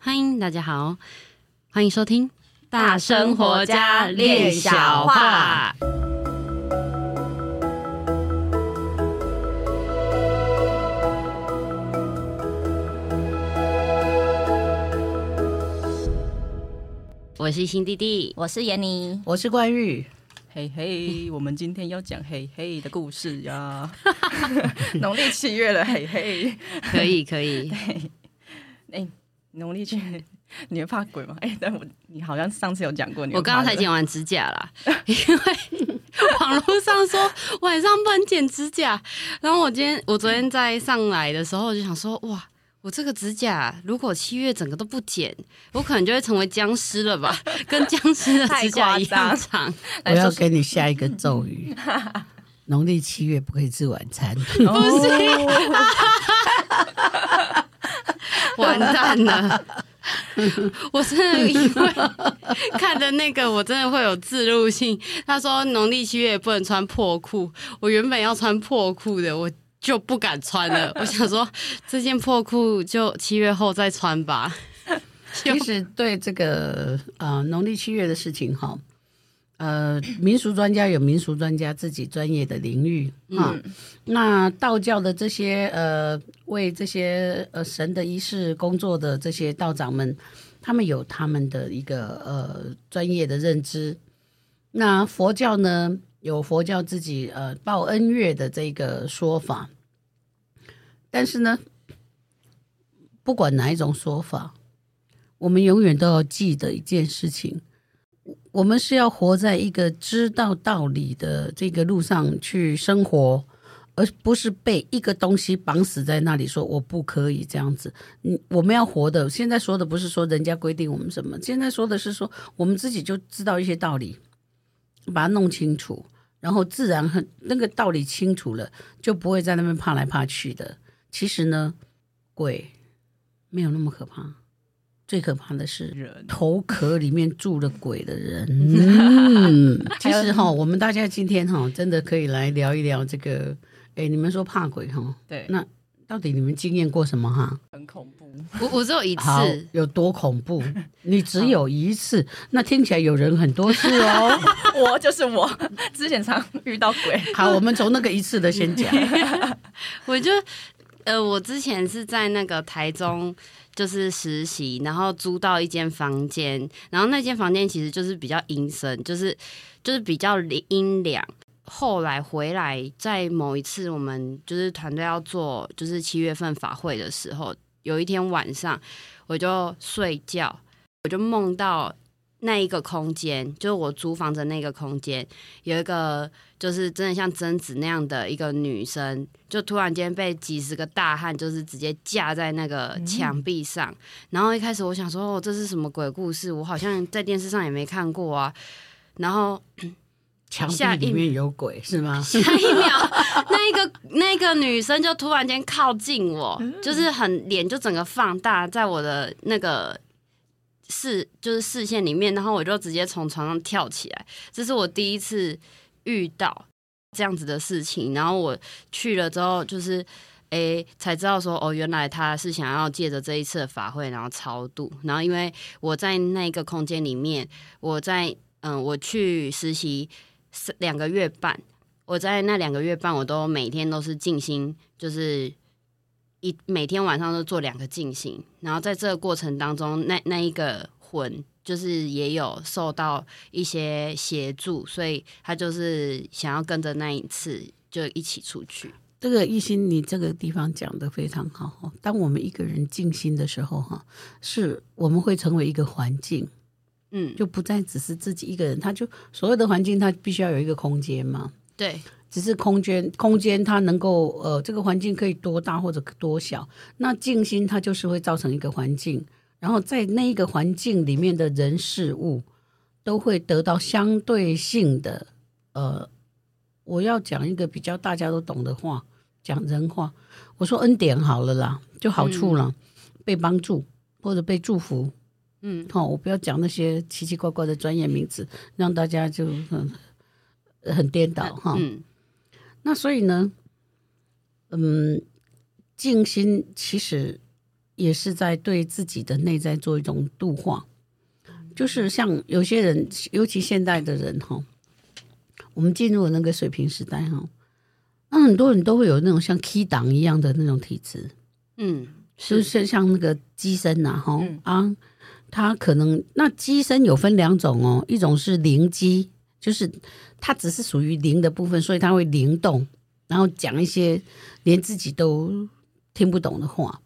欢迎大家好，欢迎收听《大生活家练小话》。我是新弟弟，我是闫妮，我是冠玉。嘿嘿，我们今天要讲嘿嘿的故事呀。农历七月了，嘿嘿，可以 可以。哎，农历七月，你会怕鬼吗？哎，但我你好像上次有讲过你，我刚刚才剪完指甲啦，因为网络上说晚上不能剪指甲，然后我今天我昨天在上来的时候就想说哇。我这个指甲，如果七月整个都不剪，我可能就会成为僵尸了吧？跟僵尸的指甲一样长。我要给你下一个咒语：农历七月不可以吃晚餐。不是，完蛋了！我真的因为看的那个，我真的会有自入性。他说农历七月不能穿破裤，我原本要穿破裤的，我。就不敢穿了。我想说，这件破裤就七月后再穿吧。其实对这个呃农历七月的事情哈，呃民俗专家有民俗专家自己专业的领域啊。嗯、那道教的这些呃为这些呃神的仪式工作的这些道长们，他们有他们的一个呃专业的认知。那佛教呢，有佛教自己呃报恩月的这个说法，但是呢，不管哪一种说法，我们永远都要记得一件事情：我们是要活在一个知道道理的这个路上去生活，而不是被一个东西绑死在那里，说我不可以这样子。嗯，我们要活的，现在说的不是说人家规定我们什么，现在说的是说我们自己就知道一些道理。把它弄清楚，然后自然很那个道理清楚了，就不会在那边怕来怕去的。其实呢，鬼没有那么可怕，最可怕的是人头壳里面住了鬼的人。嗯，其实哈，我们大家今天哈，真的可以来聊一聊这个。哎，你们说怕鬼哈？对，那。到底你们经验过什么哈？很恐怖，我我只有一次，有多恐怖？你只有一次，那听起来有人很多次哦。我就是我，之前常遇到鬼。好，我们从那个一次的先讲。我就呃，我之前是在那个台中就是实习，然后租到一间房间，然后那间房间其实就是比较阴森，就是就是比较阴凉。后来回来，在某一次我们就是团队要做就是七月份法会的时候，有一天晚上我就睡觉，我就梦到那一个空间，就是我租房子那个空间，有一个就是真的像贞子那样的一个女生，就突然间被几十个大汉就是直接架在那个墙壁上。嗯、然后一开始我想说，哦，这是什么鬼故事？我好像在电视上也没看过啊。然后。墙壁里面有鬼是吗？下一秒，那一个那个女生就突然间靠近我，就是很脸就整个放大在我的那个视就是视线里面，然后我就直接从床上跳起来。这是我第一次遇到这样子的事情。然后我去了之后，就是诶才知道说哦，原来他是想要借着这一次的法会，然后超度。然后因为我在那个空间里面，我在嗯我去实习。两个月半，我在那两个月半，我都每天都是静心，就是一每天晚上都做两个静心。然后在这个过程当中，那那一个魂就是也有受到一些协助，所以他就是想要跟着那一次就一起出去。这个一心，你这个地方讲的非常好。当我们一个人静心的时候，哈，是我们会成为一个环境。嗯，就不再只是自己一个人，他就所有的环境，他必须要有一个空间嘛。对，只是空间，空间它能够呃，这个环境可以多大或者多小。那静心它就是会造成一个环境，然后在那一个环境里面的人事物都会得到相对性的呃，我要讲一个比较大家都懂的话，讲人话，我说恩典好了啦，就好处了，嗯、被帮助或者被祝福。嗯，好，我不要讲那些奇奇怪怪的专业名词，让大家就很很颠倒哈。嗯，那所以呢，嗯，静心其实也是在对自己的内在做一种度化。就是像有些人，尤其现代的人哈，我们进入了那个水平时代哈，那很多人都会有那种像 key 档一样的那种体质，嗯，是像像那个机身呐哈啊，他可能那机身有分两种哦，一种是灵机，就是它只是属于灵的部分，所以它会灵动，然后讲一些连自己都听不懂的话。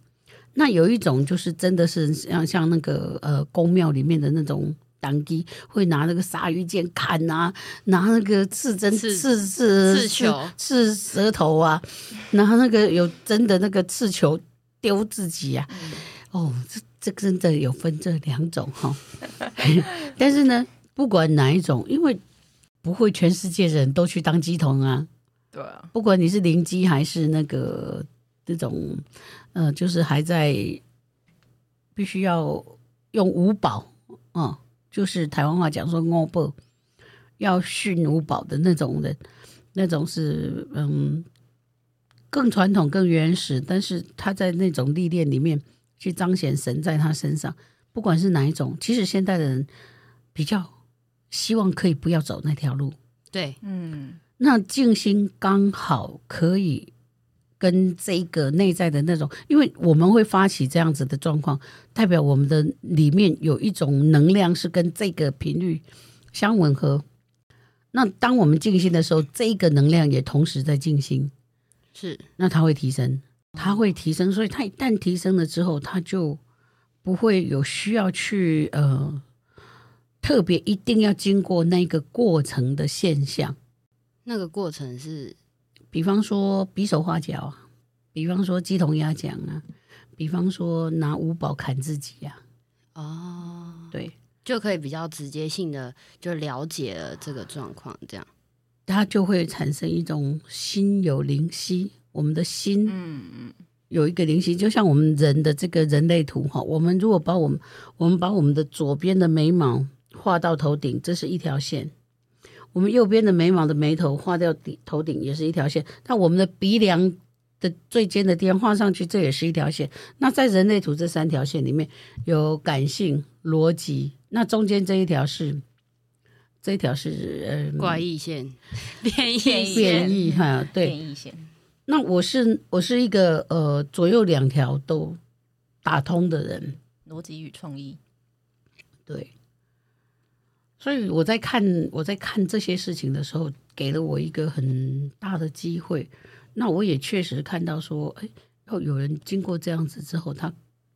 那有一种就是真的是像像那个呃宫庙里面的那种当机，会拿那个鲨鱼剑砍啊，拿那个刺针刺刺刺球刺舌头啊，然后那个有真的那个刺球丢自己啊，嗯、哦，这这真的有分这两种哈。但是呢，不管哪一种，因为不会全世界人都去当鸡童啊。对啊，不管你是灵鸡还是那个那种。呃，就是还在必须要用五宝，嗯，就是台湾话讲说五宝要训五宝的那种人，那种是嗯更传统、更原始，但是他在那种历练里面去彰显神在他身上，不管是哪一种，其实现代的人比较希望可以不要走那条路，对，嗯，那静心刚好可以。跟这个内在的那种，因为我们会发起这样子的状况，代表我们的里面有一种能量是跟这个频率相吻合。那当我们静心的时候，这个能量也同时在静心，是，那它会提升，它会提升，所以它一旦提升了之后，它就不会有需要去呃特别一定要经过那个过程的现象。那个过程是。比方说比手画脚啊，比方说鸡同鸭讲啊，比方说拿五宝砍自己呀，啊，哦，对，就可以比较直接性的就了解了这个状况，这样，它就会产生一种心有灵犀，我们的心，嗯嗯，有一个灵犀，就像我们人的这个人类图哈，我们如果把我们我们把我们的左边的眉毛画到头顶，这是一条线。我们右边的眉毛的眉头画掉顶头顶也是一条线，那我们的鼻梁的最尖的地方画上去，这也是一条线。那在人类图这三条线里面有感性、逻辑，那中间这一条是这一条是呃怪 异线、变异线、变异哈，对，变异线。那我是我是一个呃左右两条都打通的人，逻辑与创意，对。所以我在看我在看这些事情的时候，给了我一个很大的机会。那我也确实看到说，哎，要有人经过这样子之后，他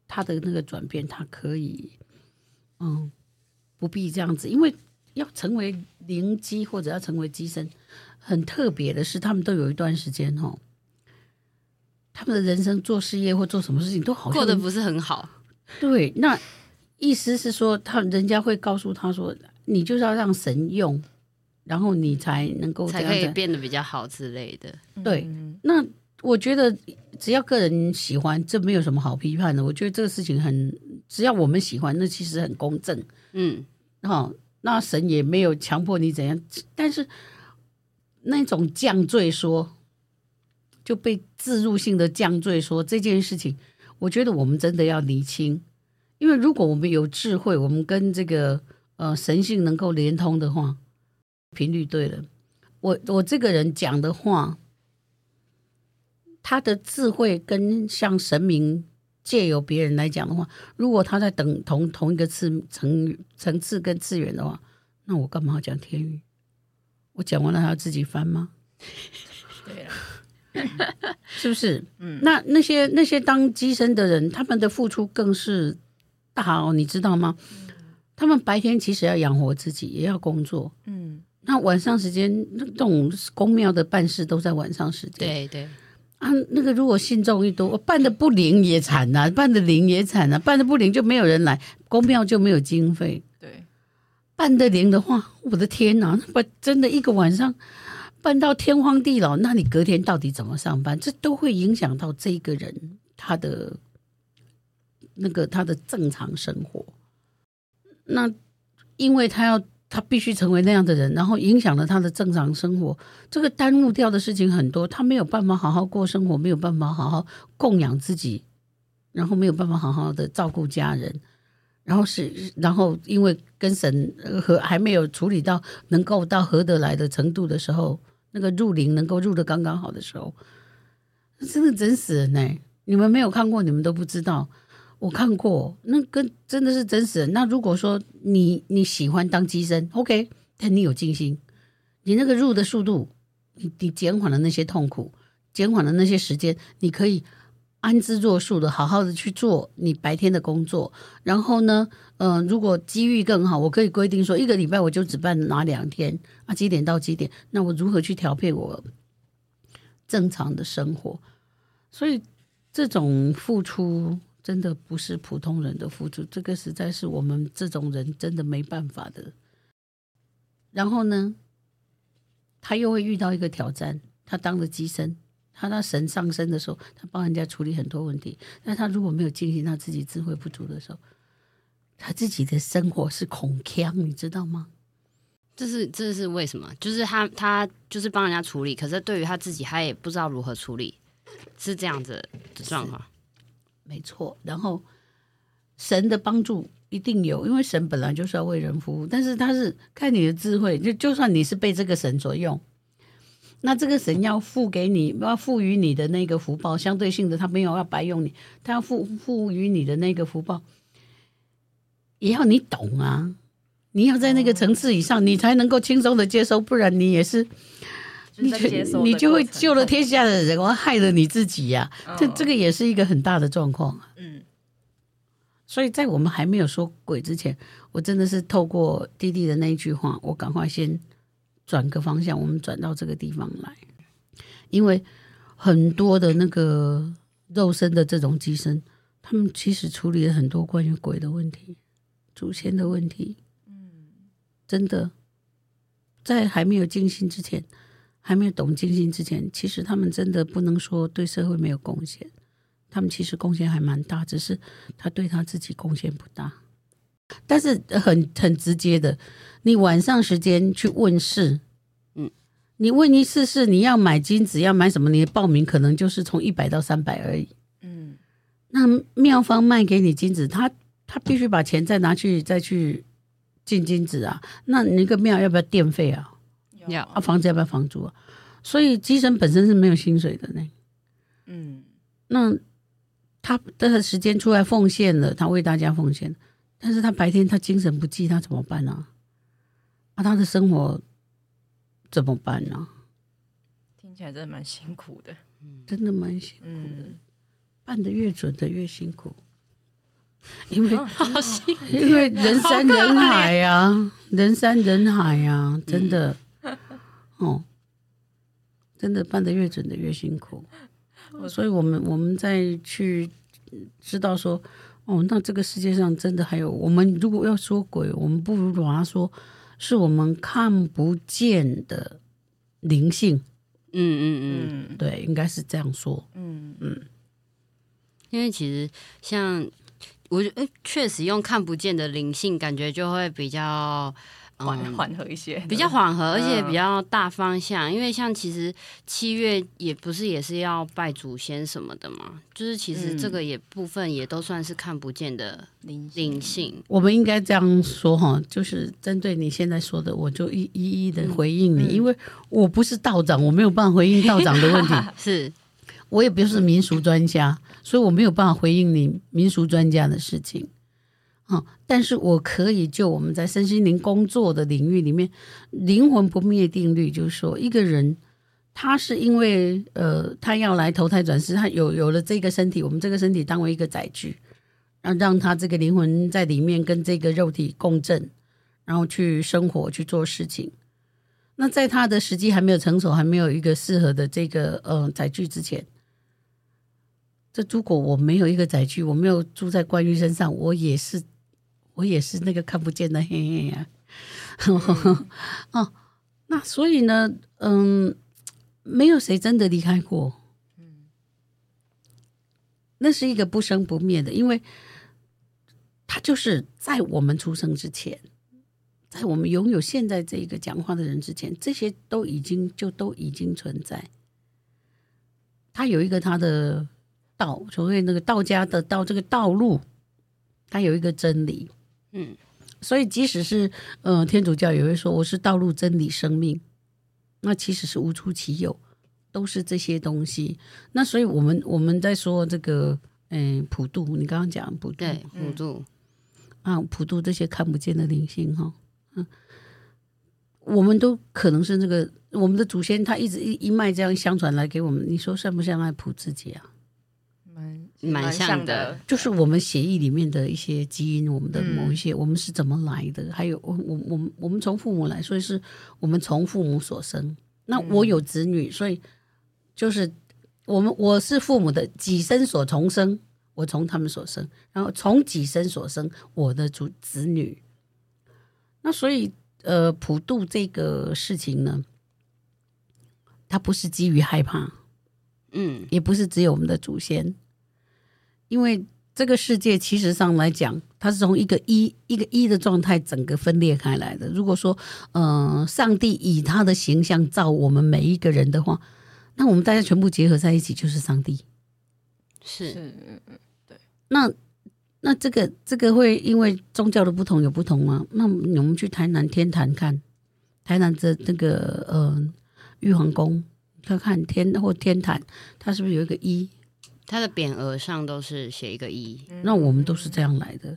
他的那个转变，他可以，嗯，不必这样子，因为要成为灵机或者要成为机身，很特别的是，他们都有一段时间哦，他们的人生做事业或做什么事情都好过得不是很好。对，那意思是说，他人家会告诉他说。你就是要让神用，然后你才能够才可以变得比较好之类的。对，那我觉得只要个人喜欢，这没有什么好批判的。我觉得这个事情很，只要我们喜欢，那其实很公正。嗯，好，那神也没有强迫你怎样，但是那种降罪说，就被置入性的降罪说这件事情，我觉得我们真的要厘清，因为如果我们有智慧，我们跟这个。呃，神性能够连通的话，频率对了。我我这个人讲的话，他的智慧跟像神明借由别人来讲的话，如果他在等同同一个次层层次跟次元的话，那我干嘛要讲天语？我讲完了还要自己翻吗？对啊，是不是？嗯，那那些那些当机身的人，他们的付出更是大哦，你知道吗？他们白天其实要养活自己，也要工作。嗯，那晚上时间，那种公庙的办事都在晚上时间。对对啊，那个如果信众一多，办的不灵也惨呐、啊，办的灵也惨呐、啊，办的不灵就没有人来，公庙就没有经费。对，办的灵的话，我的天呐，那，不真的一个晚上办到天荒地老，那你隔天到底怎么上班？这都会影响到这个人他的那个他的正常生活。那，因为他要，他必须成为那样的人，然后影响了他的正常生活，这个耽误掉的事情很多，他没有办法好好过生活，没有办法好好供养自己，然后没有办法好好的照顾家人，然后是然后因为跟神和还没有处理到能够到合得来的程度的时候，那个入灵能够入得刚刚好的时候，真的整死人呢！你们没有看过，你们都不知道。我看过，那跟真的是真实人。那如果说你你喜欢当机身，OK，但你有静心，你那个入的速度，你你减缓了那些痛苦，减缓了那些时间，你可以。安之若素的，好好的去做你白天的工作。然后呢，嗯、呃，如果机遇更好，我可以规定说，一个礼拜我就只办哪两天啊？几点到几点？那我如何去调配我正常的生活？所以这种付出真的不是普通人的付出，这个实在是我们这种人真的没办法的。然后呢，他又会遇到一个挑战，他当了机身。他那神上身的时候，他帮人家处理很多问题。但他如果没有进行他自己智慧不足的时候，他自己的生活是空腔，你知道吗？这是这是为什么？就是他他就是帮人家处理，可是对于他自己，他也不知道如何处理，是这样子的状况。没错。然后神的帮助一定有，因为神本来就是要为人服务，但是他是看你的智慧，就就算你是被这个神所用。那这个神要赋给你，要赋予你的那个福报，相对性的，他没有要白用你，他要赋赋予你的那个福报，也要你懂啊！你要在那个层次以上，你才能够轻松的接受，不然你也是，你就你就会救了天下的人，我害了你自己呀、啊！这这个也是一个很大的状况。嗯，所以在我们还没有说鬼之前，我真的是透过弟弟的那一句话，我赶快先。转个方向，我们转到这个地方来，因为很多的那个肉身的这种乩身，他们其实处理了很多关于鬼的问题、祖先的问题。嗯，真的，在还没有静心之前，还没有懂金星之前，其实他们真的不能说对社会没有贡献，他们其实贡献还蛮大，只是他对他自己贡献不大。但是很很直接的，你晚上时间去问事，嗯，你问一次是你要买金子要买什么，你的报名可能就是从一百到三百而已，嗯，那庙方卖给你金子，他他必须把钱再拿去再去进金子啊，那你那个庙要不要电费啊？要啊，房子要不要房租啊？所以基层本身是没有薪水的呢，嗯，那他的时间出来奉献了，他为大家奉献。但是他白天他精神不济，他怎么办呢？啊？啊，他的生活怎么办呢？听起来真的蛮辛苦的，真的蛮辛苦的。嗯、办的越准的越辛苦，因为、哦、好辛苦，因为人山人海呀，啊，人山人海呀，啊，真的，嗯、哦，真的办得越准的越辛苦。所以我们我们再去知道说。哦，那这个世界上真的还有我们？如果要说鬼，我们不如把它说是我们看不见的灵性。嗯嗯嗯，对，应该是这样说。嗯嗯，因为其实像我觉得，确实用看不见的灵性，感觉就会比较。缓缓和一些，比较缓和，而且比较大方向。嗯、因为像其实七月也不是也是要拜祖先什么的嘛，就是其实这个也部分也都算是看不见的灵灵性。我们应该这样说哈，就是针对你现在说的，我就一一一的回应你，嗯嗯、因为我不是道长，我没有办法回应道长的问题。是我也不是民俗专家，所以我没有办法回应你民俗专家的事情。啊！但是我可以就我们在身心灵工作的领域里面，灵魂不灭定律，就是说，一个人他是因为呃，他要来投胎转世，他有有了这个身体，我们这个身体当为一个载具，让让他这个灵魂在里面跟这个肉体共振，然后去生活去做事情。那在他的时机还没有成熟，还没有一个适合的这个呃载具之前。这如果我没有一个载具，我没有住在关于身上，我也是。我也是那个看不见的黑黑呀，哦，那所以呢，嗯，没有谁真的离开过，嗯，那是一个不生不灭的，因为他就是在我们出生之前，在我们拥有现在这一个讲话的人之前，这些都已经就都已经存在，他有一个他的道，所谓那个道家的道，这个道路，他有一个真理。嗯，所以即使是呃天主教也会说我是道路、真理、生命，那其实是无出其右，都是这些东西。那所以我们我们在说这个，嗯、呃，普渡，你刚刚讲普渡，对，普渡、嗯、啊，普渡这些看不见的灵性哈，嗯，我们都可能是那个我们的祖先，他一直一一脉这样相传来给我们，你说像不像爱普自己啊？蛮像的，就是我们血液里面的一些基因，我们的某一些，嗯、我们是怎么来的？还有，我我我们我们从父母来，所以是我们从父母所生。那我有子女，所以就是我们我是父母的己身所重生，我从他们所生，然后从己身所生我的主子女。那所以，呃，普渡这个事情呢，它不是基于害怕，嗯，也不是只有我们的祖先。因为这个世界其实上来讲，它是从一个一一个一的状态整个分裂开来的。如果说，嗯、呃，上帝以他的形象造我们每一个人的话，那我们大家全部结合在一起就是上帝。是，嗯嗯，对。那那这个这个会因为宗教的不同有不同吗？那我们去台南天坛看，台南的那个呃玉皇宫，看看天或天坛，它是不是有一个一？它的匾额上都是写一个一，那我们都是这样来的。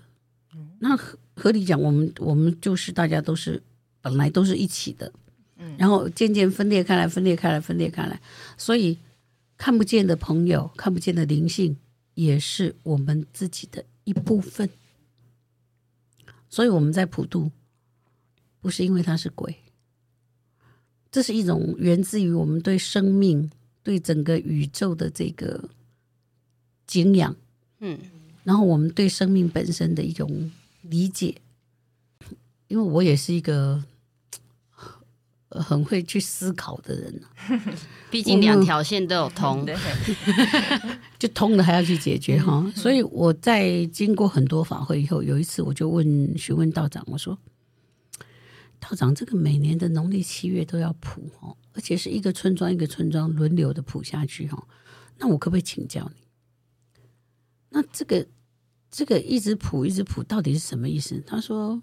那合合理讲，我们我们就是大家都是本来都是一起的，然后渐渐分裂开来，分裂开来，分裂开来。所以看不见的朋友，看不见的灵性，也是我们自己的一部分。所以我们在普渡，不是因为他是鬼，这是一种源自于我们对生命、对整个宇宙的这个。敬仰，嗯，然后我们对生命本身的一种理解，因为我也是一个很会去思考的人，毕竟两条线都有通，就通了还要去解决哈。所以我在经过很多法会以后，有一次我就问询问道长，我说：“道长，这个每年的农历七月都要普哦，而且是一个村庄一个村庄轮流的普下去哈，那我可不可以请教你？”那这个这个一直谱一直谱到底是什么意思？他说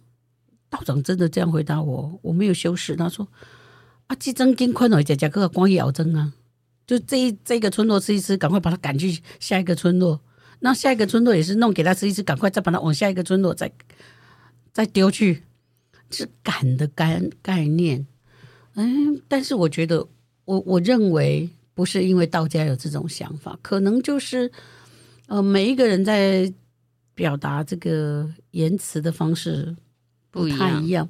道长真的这样回答我，我没有修饰。他说啊，鸡争金宽哦，姐姐哥哥光咬针啊，就这一这个村落吃一吃，赶快把它赶去下一个村落。那下一个村落也是弄给他吃一吃，赶快再把它往下一个村落再再丢去，是赶的概概念。嗯，但是我觉得我我认为不是因为道家有这种想法，可能就是。呃，每一个人在表达这个言辞的方式不太一样，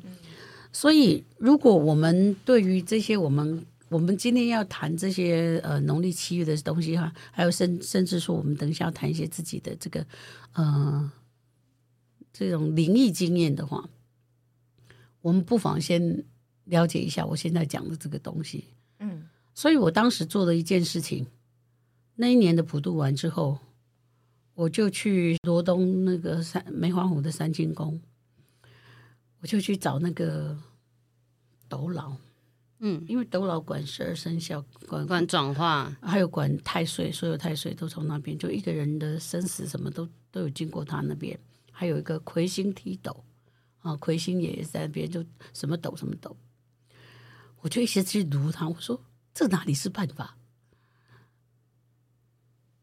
所以如果我们对于这些我们我们今天要谈这些呃农历七月的东西哈，还有甚甚至说我们等一下要谈一些自己的这个呃这种灵异经验的话，我们不妨先了解一下我现在讲的这个东西。嗯，所以我当时做的一件事情，那一年的普渡完之后。我就去罗东那个三梅花湖的三清宫，我就去找那个斗老，嗯，因为斗老管十二生肖，管管转化，还有管太岁，所有太岁都从那边，就一个人的生死什么都都有经过他那边，还有一个魁星踢斗，啊，魁星爷爷在那边，就什么斗什么斗，我就一直去读他，我说这哪里是办法？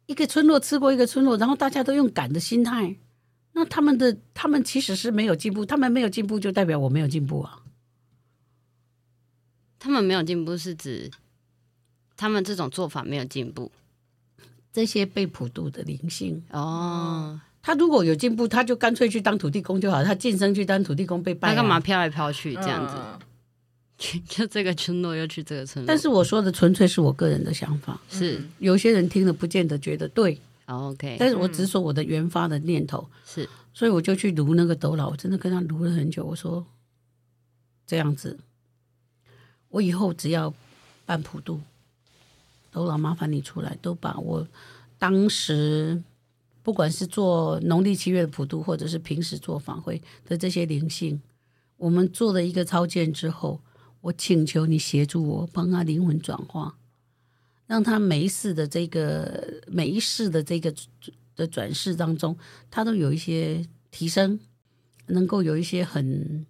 一个村落吃过一个村落，然后大家都用赶的心态，那他们的他们其实是没有进步，他们没有进步就代表我没有进步啊。他们没有进步是指他们这种做法没有进步。这些被普渡的灵性哦，他如果有进步，他就干脆去当土地公就好，他晋升去当土地公被拜，啊，他干嘛飘来飘去这样子？嗯 就这个村落又去这个村落，但是我说的纯粹是我个人的想法，是有些人听了不见得觉得对。OK，但是我只是说我的原发的念头是，所以我就去读那个斗老，我真的跟他读了很久。我说这样子，我以后只要办普渡，斗老麻烦你出来，都把我当时不管是做农历七月的普渡，或者是平时做法会的这些灵性，我们做了一个超荐之后。我请求你协助我，帮他灵魂转化，让他每一世的这个每一世的这个的转世当中，他都有一些提升，能够有一些很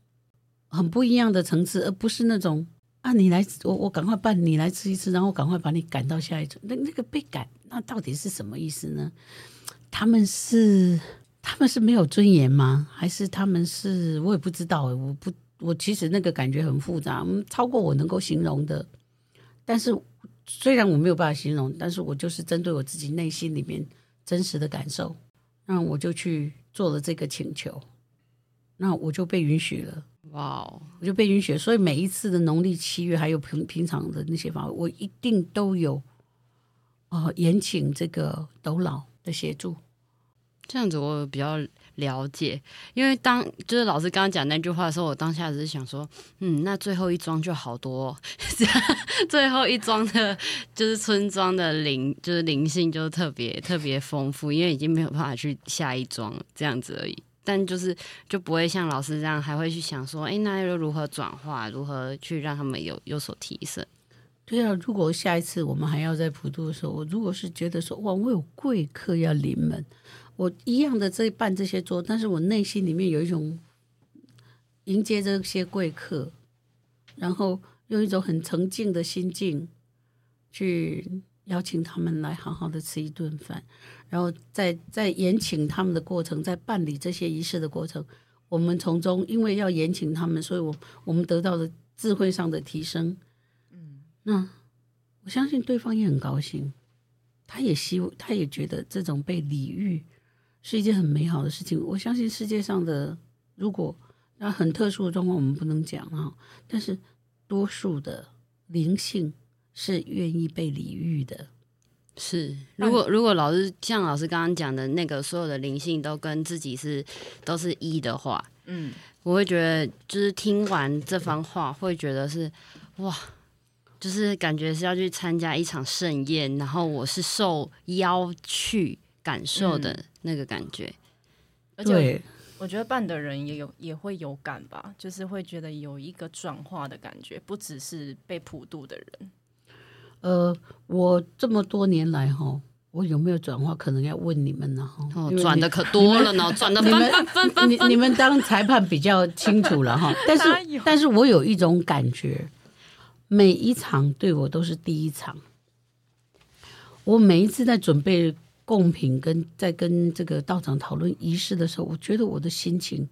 很不一样的层次，而不是那种啊，你来我我赶快办，你来吃一次，然后赶快把你赶到下一层。那那个被赶，那到底是什么意思呢？他们是他们是没有尊严吗？还是他们是我也不知道。我不，我其实那个感觉很复杂，超过我能够形容的。但是虽然我没有办法形容，但是我就是针对我自己内心里面真实的感受，那我就去做了这个请求，那我就被允许了。哇哦，我就被允许了。所以每一次的农历七月，还有平平常的那些法会，我一定都有呃延请这个斗老的协助。这样子我比较了解，因为当就是老师刚刚讲那句话的时候，我当下只是想说，嗯，那最后一桩就好多哦，最后一桩的，就是村庄的灵，就是灵性就是特别特别丰富，因为已经没有办法去下一桩这样子而已。但就是就不会像老师这样，还会去想说，哎，那又如何转化，如何去让他们有有所提升？对啊，如果下一次我们还要在普渡的时候，我如果是觉得说，哇，我有贵客要临门。我一样的在办这些桌，但是我内心里面有一种迎接这些贵客，然后用一种很沉静的心境去邀请他们来好好的吃一顿饭，然后在在延请他们的过程，在办理这些仪式的过程，我们从中因为要延请他们，所以我我们得到的智慧上的提升。嗯，那我相信对方也很高兴，他也希，他也觉得这种被礼遇。是一件很美好的事情。我相信世界上的，如果那很特殊的状况，我们不能讲啊。但是多数的灵性是愿意被礼遇的。是，如果如果老师像老师刚刚讲的那个，所有的灵性都跟自己是都是一的话，嗯，我会觉得就是听完这番话，会觉得是哇，就是感觉是要去参加一场盛宴，然后我是受邀去感受的。嗯那个感觉，而且我觉得办的人也有也会有感吧，就是会觉得有一个转化的感觉，不只是被普渡的人。呃，我这么多年来哈，我有没有转化，可能要问你们了哈。哦，转的可多了呢，转的。你你们当裁判比较清楚了哈。但是但是我有一种感觉，每一场对我都是第一场。我每一次在准备。贡品跟在跟这个道长讨论仪式的时候，我觉得我的心情，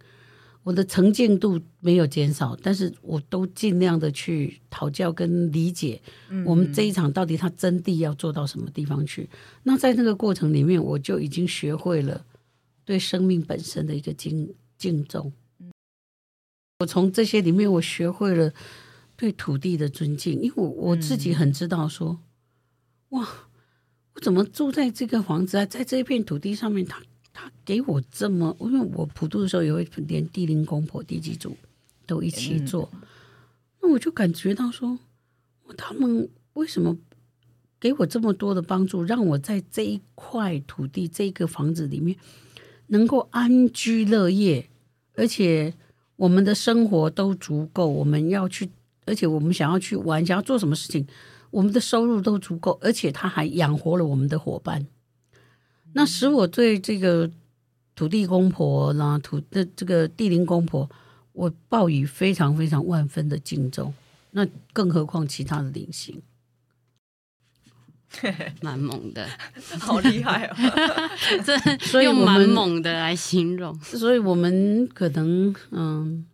我的沉静度没有减少，但是我都尽量的去讨教跟理解，我们这一场到底它真谛要做到什么地方去。嗯、那在那个过程里面，我就已经学会了对生命本身的一个敬敬重。我从这些里面，我学会了对土地的尊敬，因为我我自己很知道说，哇。我怎么住在这个房子啊？在这一片土地上面，他他给我这么，因为我普渡的时候也会连地灵公婆、地基主都一起做，嗯、那我就感觉到说，他们为什么给我这么多的帮助，让我在这一块土地、这个房子里面能够安居乐业，而且我们的生活都足够，我们要去，而且我们想要去玩，想要做什么事情。我们的收入都足够，而且他还养活了我们的伙伴，那使我对这个土地公婆啦、土的这个地灵公婆，我报以非常非常万分的敬重。那更何况其他的灵性，蛮猛的，好厉害哦！这用蛮猛的来形容，所以我们可能嗯，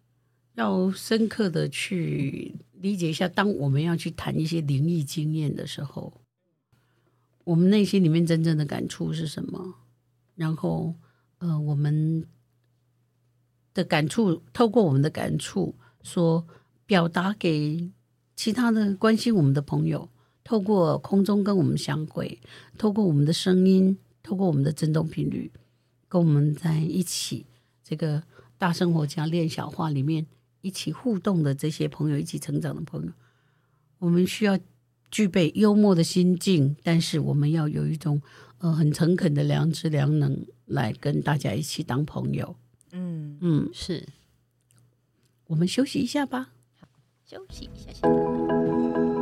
要深刻的去。理解一下，当我们要去谈一些灵异经验的时候，我们内心里面真正的感触是什么？然后，呃，我们的感触，透过我们的感触说，表达给其他的关心我们的朋友，透过空中跟我们相会，透过我们的声音，透过我们的振动频率，跟我们在一起，这个大生活家练小话里面。一起互动的这些朋友，一起成长的朋友，我们需要具备幽默的心境，但是我们要有一种呃很诚恳的良知良能来跟大家一起当朋友。嗯嗯，是。我们休息一下吧。好，休息一下下。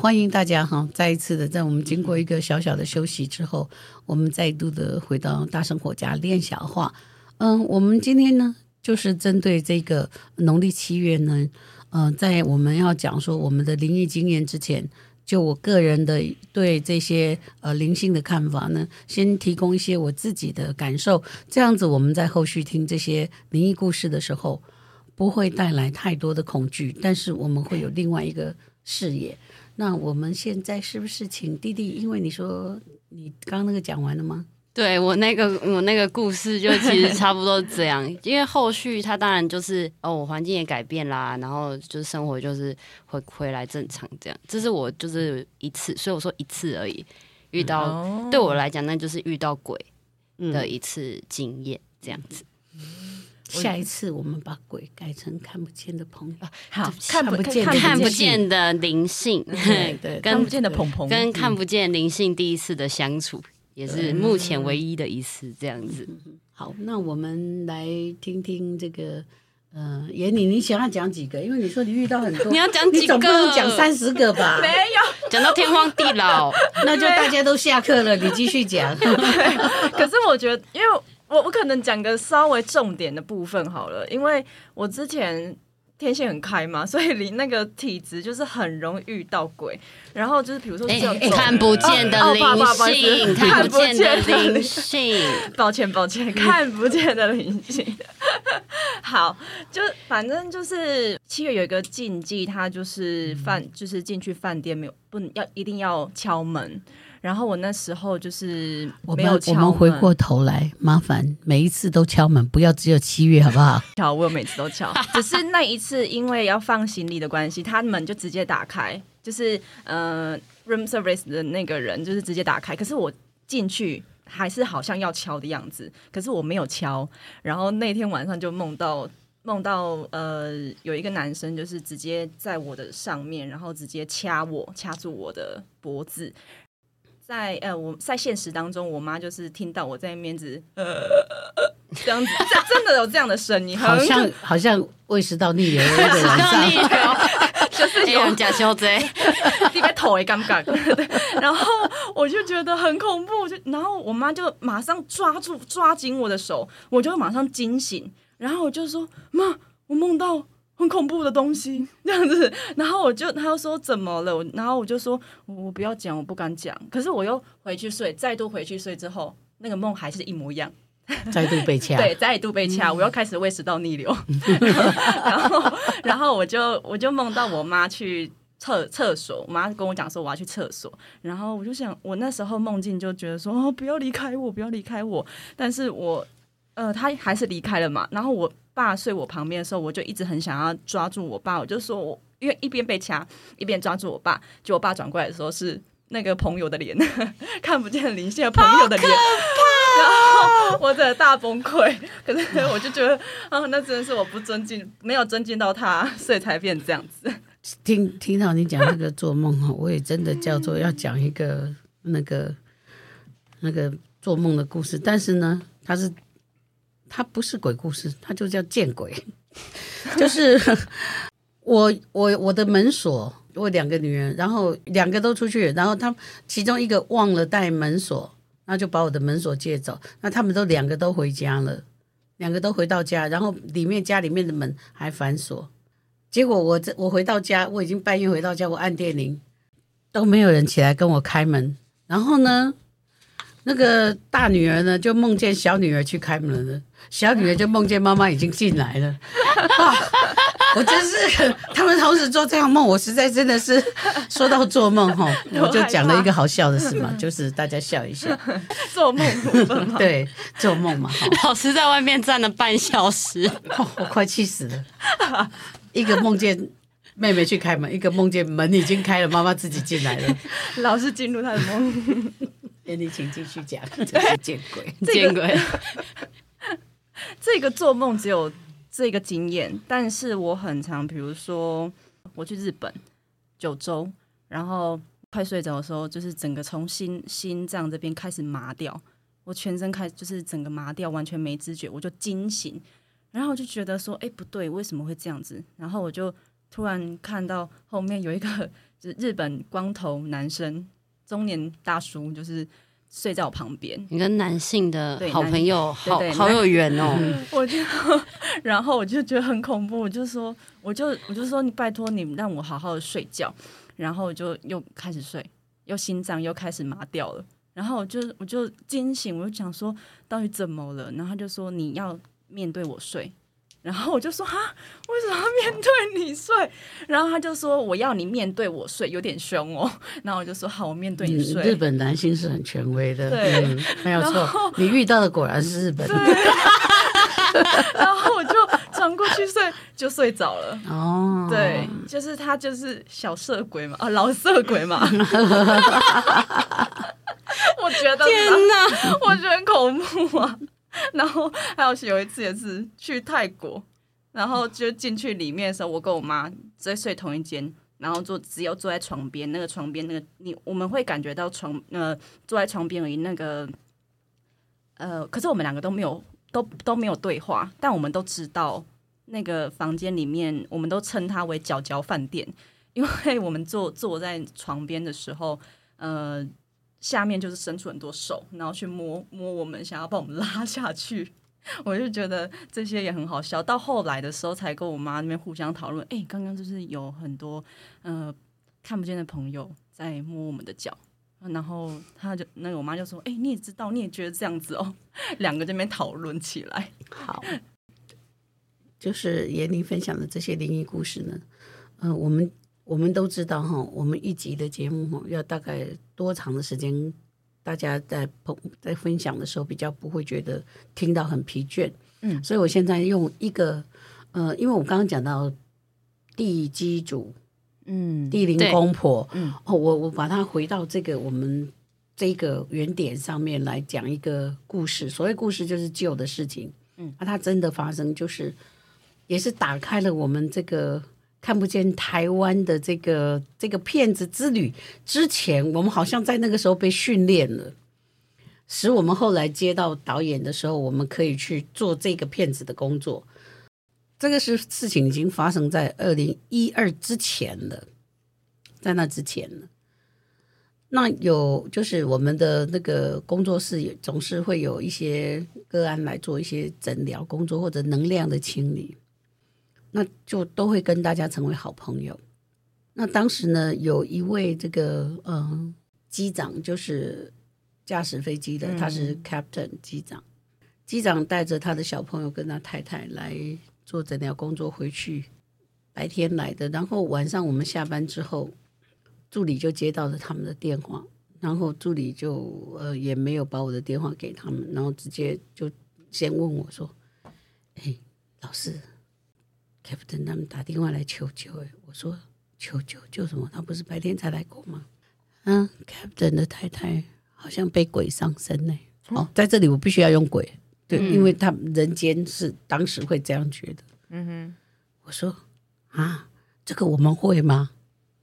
欢迎大家哈！再一次的，在我们经过一个小小的休息之后，我们再度的回到大生活家练小话。嗯，我们今天呢，就是针对这个农历七月呢，嗯、呃，在我们要讲说我们的灵异经验之前，就我个人的对这些呃灵性的看法呢，先提供一些我自己的感受，这样子我们在后续听这些灵异故事的时候，不会带来太多的恐惧，但是我们会有另外一个视野。那我们现在是不是请弟弟？因为你说你刚刚那个讲完了吗？对，我那个我那个故事就其实差不多这样，因为后续他当然就是哦，我环境也改变啦，然后就是生活就是会回来正常这样。这是我就是一次，所以我说一次而已，遇到、哦、对我来讲那就是遇到鬼的一次经验这样子。下一次我们把鬼改成看不见的朋友，好，看不见看不见的灵性，对对，看不见的鹏鹏，跟看不见灵性第一次的相处，也是目前唯一的一次这样子。好，那我们来听听这个，呃，妍妮，你想要讲几个？因为你说你遇到很多，你要讲几个？总不能讲三十个吧？没有，讲到天荒地老，那就大家都下课了，你继续讲。可是我觉得，因为。我我可能讲个稍微重点的部分好了，因为我之前天线很开嘛，所以离那个体质就是很容易遇到鬼。然后就是比如说这种、欸、看不见的灵性，看不见的灵性，抱歉抱歉，看不见的灵性。好，就反正就是七月有一个禁忌，它就是饭，就是进去饭店没有不能要一定要敲门。然后我那时候就是没有敲。我们回过头来，麻烦每一次都敲门，不要只有七月，好不好？敲，我每次都敲。只是那一次，因为要放行李的关系，他门就直接打开，就是呃，room service 的那个人就是直接打开。可是我进去还是好像要敲的样子，可是我没有敲。然后那天晚上就梦到梦到呃，有一个男生就是直接在我的上面，然后直接掐我，掐住我的脖子。在呃，我在现实当中，我妈就是听到我在那边子呃这样子，真的有这样的声音，好像好像胃食道逆流的那个晚上，就是有人假笑贼，你别头也尴尬。然后我就觉得很恐怖，就然后我妈就马上抓住抓紧我的手，我就马上惊醒，然后我就说妈，我梦到。很恐怖的东西这样子，然后我就他又说怎么了？然后我就说我不要讲，我不敢讲。可是我又回去睡，再度回去睡之后，那个梦还是一模一样，再度被 掐。对，再度被掐，嗯、我又开始胃食道逆流。然后，然后我就我就梦到我妈去厕厕所，我妈跟我讲说我要去厕所。然后我就想，我那时候梦境就觉得说哦，不要离开我，不要离开我。但是我呃，他还是离开了嘛。然后我。爸睡我旁边的时候，我就一直很想要抓住我爸，我就说我因为一边被掐，一边抓住我爸。就我爸转过来的时候，是那个朋友的脸，看不见灵性的朋友的脸，然后我真的大崩溃。可是我就觉得啊，那真的是我不尊敬，没有尊敬到他，所以才变这样子。听听到你讲那个做梦哈，我也真的叫做要讲一个那个那个做梦的故事，但是呢，他是。它不是鬼故事，它就叫见鬼。就是 我我我的门锁，我两个女人，然后两个都出去，然后他其中一个忘了带门锁，然后就把我的门锁借走。那他们都两个都回家了，两个都回到家，然后里面家里面的门还反锁。结果我这我回到家，我已经半夜回到家，我按电铃都没有人起来跟我开门。然后呢，那个大女儿呢就梦见小女儿去开门了。小女儿就梦见妈妈已经进来了，啊、我真是他们同时做这样梦，我实在真的是说到做梦哈，我就讲了一个好笑的事嘛，就是大家笑一下，做梦对，做梦嘛。老师在外面站了半小时，哦、我快气死了。一个梦见妹妹去开门，一个梦见门已经开了，妈妈自己进来了。老是进入他的梦，给你请继续讲，真是见鬼，见鬼。这个做梦只有这个经验，但是我很常，比如说我去日本九州，然后快睡着的时候，就是整个从心心脏这边开始麻掉，我全身开始就是整个麻掉，完全没知觉，我就惊醒，然后我就觉得说，哎，不对，为什么会这样子？然后我就突然看到后面有一个就 是日本光头男生，中年大叔，就是睡在我旁边。你跟男性的好朋友好好有缘哦。我就然后我就觉得很恐怖，我就说，我就我就说，你拜托你让我好好的睡觉。然后就又开始睡，又心脏又开始麻掉了。然后我就我就惊醒，我就想说到底怎么了？然后他就说你要面对我睡。然后我就说啊，为什么要面对你睡？然后他就说我要你面对我睡，有点凶哦。然后我就说好，我面对你睡。日本男性是很权威的，对，嗯、没有错。你遇到的果然是日本。然后我就转过去睡，就睡着了。哦，对，就是他就是小色鬼嘛，啊，老色鬼嘛。我觉得天哪，我觉得很恐怖啊。然后还有有一次也是去泰国，然后就进去里面的时候，我跟我妈在睡同一间，然后坐只有坐在床边，那个床边那个你我们会感觉到床呃坐在床边而已，那个呃，可是我们两个都没有都都没有对话，但我们都知道那个房间里面，我们都称它为“角角饭店”，因为我们坐坐在床边的时候，呃。下面就是伸出很多手，然后去摸摸我们，想要把我们拉下去。我就觉得这些也很好笑。到后来的时候，才跟我妈那边互相讨论。哎，刚刚就是有很多呃看不见的朋友在摸我们的脚，然后他就那个我妈就说：“哎，你也知道，你也觉得这样子哦。”两个这边讨论起来。好，就是闫妮分享的这些灵异故事呢，嗯、我们。我们都知道哈，我们一集的节目哈，要大概多长的时间？大家在碰在分享的时候，比较不会觉得听到很疲倦。嗯，所以我现在用一个呃，因为我刚刚讲到地基主，嗯，地灵公婆，嗯，哦，我我把它回到这个我们这个原点上面来讲一个故事。所谓故事，就是旧的事情，嗯，啊，它真的发生，就是也是打开了我们这个。看不见台湾的这个这个骗子之旅之前，我们好像在那个时候被训练了，使我们后来接到导演的时候，我们可以去做这个骗子的工作。这个是事情已经发生在二零一二之前了，在那之前了。那有就是我们的那个工作室也总是会有一些个案来做一些诊疗工作或者能量的清理。那就都会跟大家成为好朋友。那当时呢，有一位这个嗯机长，就是驾驶飞机的，他是 Captain 机长。机长带着他的小朋友跟他太太来做诊疗工作，回去白天来的，然后晚上我们下班之后，助理就接到了他们的电话，然后助理就呃也没有把我的电话给他们，然后直接就先问我说：“哎，老师。” Captain 他们打电话来求救，哎，我说求救救什么？他不是白天才来过吗？嗯，Captain 的太太好像被鬼上身呢。哦，在这里我必须要用鬼，对，嗯、因为他人间是当时会这样觉得。嗯哼，我说啊，这个我们会吗？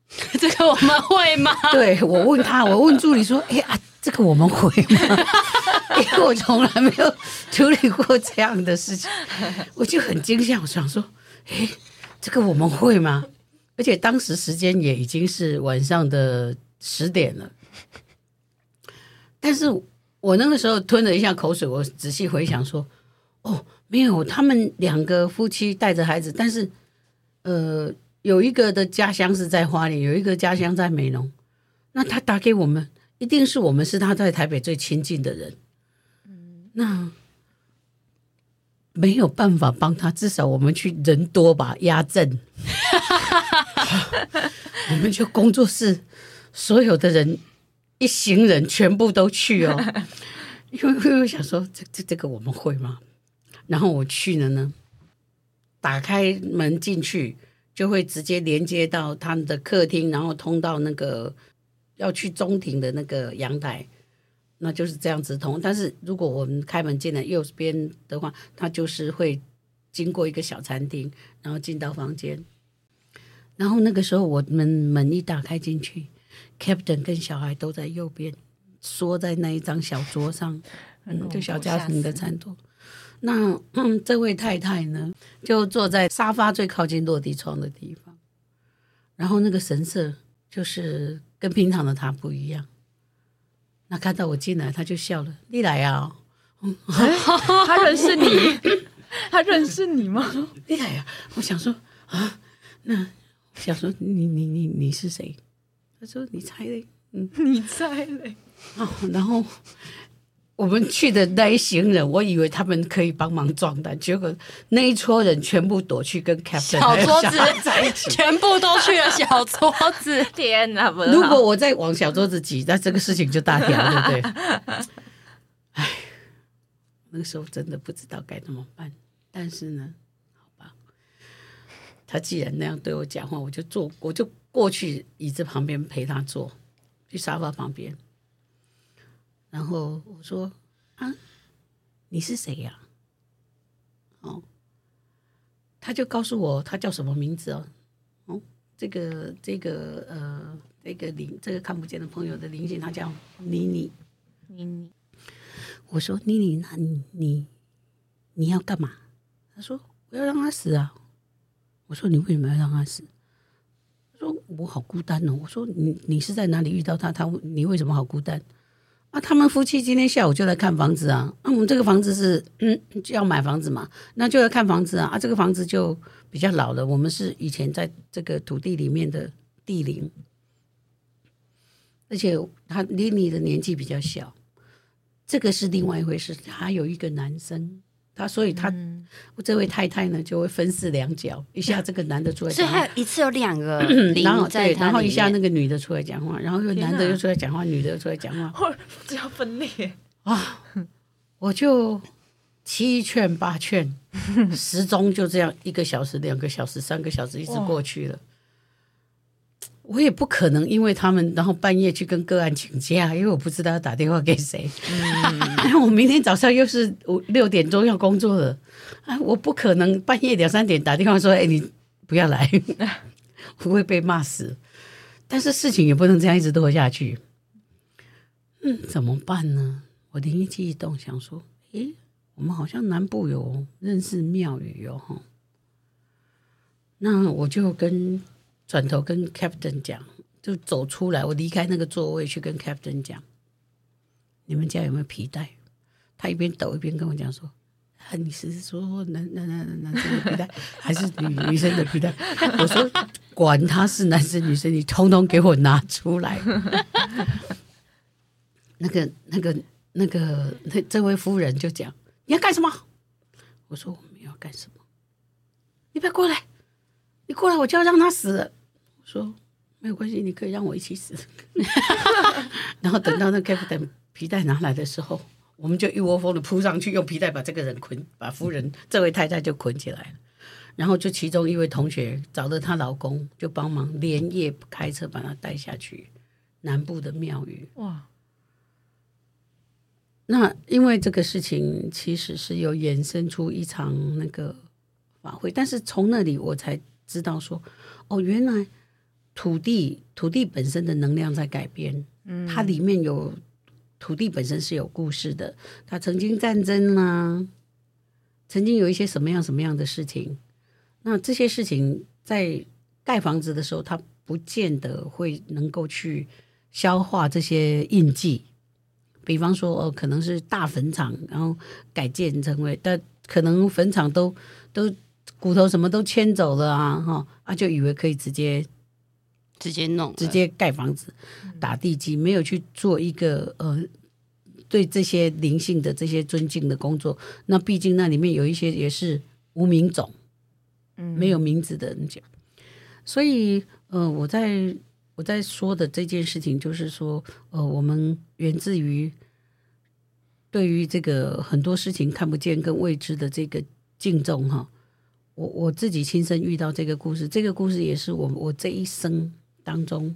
这个我们会吗？对，我问他，我问助理说，哎啊，这个我们会吗？因为我从来没有处理过这样的事情，我就很惊讶，我想说。哎，这个我们会吗？而且当时时间也已经是晚上的十点了。但是我那个时候吞了一下口水，我仔细回想说，哦，没有，他们两个夫妻带着孩子，但是呃，有一个的家乡是在花莲，有一个家乡在美浓。那他打给我们，一定是我们是他在台北最亲近的人。嗯，那。没有办法帮他，至少我们去人多吧，压阵。我们就工作室所有的人一行人全部都去哦，因为因为我想说这这这个我们会吗？然后我去了呢，打开门进去就会直接连接到他们的客厅，然后通到那个要去中庭的那个阳台。那就是这样子通，但是如果我们开门进来右边的话，它就是会经过一个小餐厅，然后进到房间。然后那个时候我们门一打开进去，Captain 跟小孩都在右边，缩在那一张小桌上，嗯，就小家庭的餐桌。那、嗯、这位太太呢，就坐在沙发最靠近落地窗的地方。然后那个神色就是跟平常的她不一样。那看到我进来，他就笑了。你来啊？他认识你？他认识你吗？你来呀！我想说啊，那我想说你你你你是谁？他说你猜嘞，嗯，你猜嘞。哦，然后。我们去的那一行人，我以为他们可以帮忙壮胆，结果那一撮人全部躲去跟 Captain 小桌子在一起，全部都去了小桌子。天哪！如果我再往小桌子挤，那这个事情就大条，对不对？哎，那个时候真的不知道该怎么办。但是呢，好吧，他既然那样对我讲话，我就坐，我就过去椅子旁边陪他坐，去沙发旁边。然后我说：“啊，你是谁呀？”哦，他就告诉我他叫什么名字哦。哦，这个这个呃，这个灵，这个看不见的朋友的灵性，他叫妮妮。妮妮，我说妮妮，那你你你要干嘛？他说我要让他死啊。我说你为什么要让他死？他说我好孤单哦。我说你你是在哪里遇到他？他你为什么好孤单？他们夫妻今天下午就来看房子啊。那、我们这个房子是嗯，就要买房子嘛，那就要看房子啊。啊，这个房子就比较老了，我们是以前在这个土地里面的地灵，而且他离你的年纪比较小，这个是另外一回事。还有一个男生。他所以他，嗯、这位太太呢就会分饰两角，一下这个男的出来讲话，所以还有一次有两个 然后对，然后一下那个女的出来讲话，然后又男的又出来讲话，女的又出来讲话，这要分裂啊！我就七劝八劝，时钟就这样一个小时、两个小时、三个小时一直过去了。我也不可能因为他们，然后半夜去跟个案请假，因为我不知道要打电话给谁。嗯、我明天早上又是五六点钟要工作了，啊，我不可能半夜两三点打电话说：“哎，你不要来，我会被骂死。”但是事情也不能这样一直拖下去。嗯，怎么办呢？我灵机一动，想说：“诶，我们好像南部有认识庙宇哟，哈。”那我就跟。转头跟 Captain 讲，就走出来，我离开那个座位去跟 Captain 讲，你们家有没有皮带？他一边抖一边跟我讲说：“啊，你是说男男男男生的皮带，还是女女生的皮带？” 我说：“管他是男生女生，你通通给我拿出来。”那个、那个、那个，那这位夫人就讲：“你要干什么？”我说：“我们要干什么？你不要过来，你过来我就要让他死。”说没有关系，你可以让我一起死。然后等到那 Captain 皮带拿来的时候，我们就一窝蜂的扑上去，用皮带把这个人捆，把夫人这位太太就捆起来了。然后就其中一位同学找了她老公，就帮忙连夜开车把她带下去南部的庙宇。哇！那因为这个事情其实是有衍生出一场那个法会，但是从那里我才知道说，哦，原来。土地，土地本身的能量在改变，嗯，它里面有土地本身是有故事的，它曾经战争啦、啊，曾经有一些什么样什么样的事情，那这些事情在盖房子的时候，它不见得会能够去消化这些印记，比方说哦，可能是大坟场，然后改建成为，但可能坟场都都骨头什么都迁走了啊，哈啊，就以为可以直接。直接弄，直接盖房子，打地基，没有去做一个呃，对这些灵性的这些尊敬的工作。那毕竟那里面有一些也是无名种，嗯，没有名字的人讲。所以呃，我在我在说的这件事情，就是说呃，我们源自于对于这个很多事情看不见跟未知的这个敬重哈。我我自己亲身遇到这个故事，这个故事也是我我这一生。当中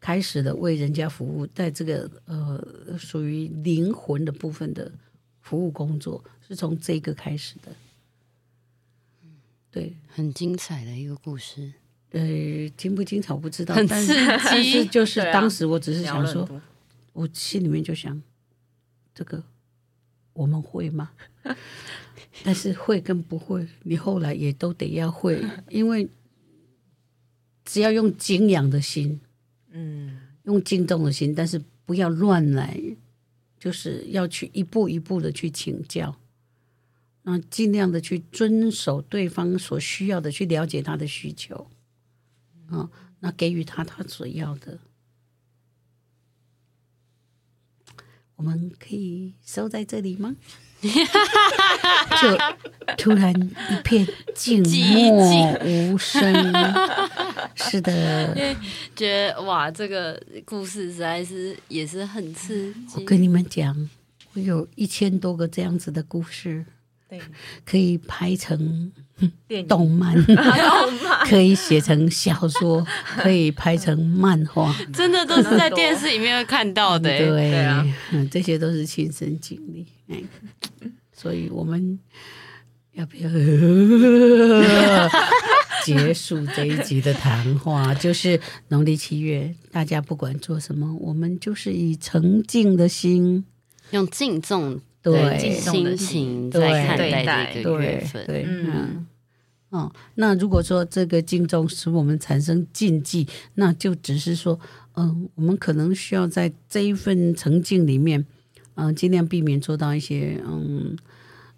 开始的为人家服务，在这个呃属于灵魂的部分的服务工作，是从这个开始的。对，很精彩的一个故事。呃，精不精彩我不知道，很刺激。但是就是当时我只是想说，啊、我心里面就想，这个我们会吗？但是会跟不会，你后来也都得要会，因为。只要用敬仰的心，嗯，用敬重的心，但是不要乱来，就是要去一步一步的去请教，那尽量的去遵守对方所需要的，去了解他的需求，啊，那给予他他所要的。我们可以收在这里吗？就突然一片静默无声。是的，觉得哇，这个故事实在是也是很刺激。我跟你们讲，我有一千多个这样子的故事，对，可以拍成 动漫，可以写成小说，可以拍成漫画，真的都是在电视里面会看到的。对，对啊，嗯，这些都是亲身经历。哎，所以我们要不要 结束这一集的谈话？就是农历七月，大家不管做什么，我们就是以诚敬的心，用敬重对心情对在看待这个月对份。对，嗯嗯。哦，那如果说这个敬重使我们产生禁忌，那就只是说，嗯，我们可能需要在这一份诚敬里面，嗯，尽量避免做到一些，嗯，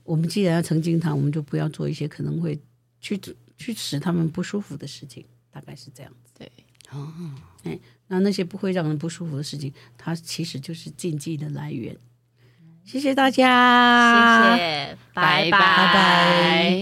我们既然要诚敬他，我们就不要做一些可能会去去使他们不舒服的事情，大概是这样子。对，哦，哎，那那些不会让人不舒服的事情，它其实就是禁忌的来源。谢谢大家，谢谢，拜拜，拜拜。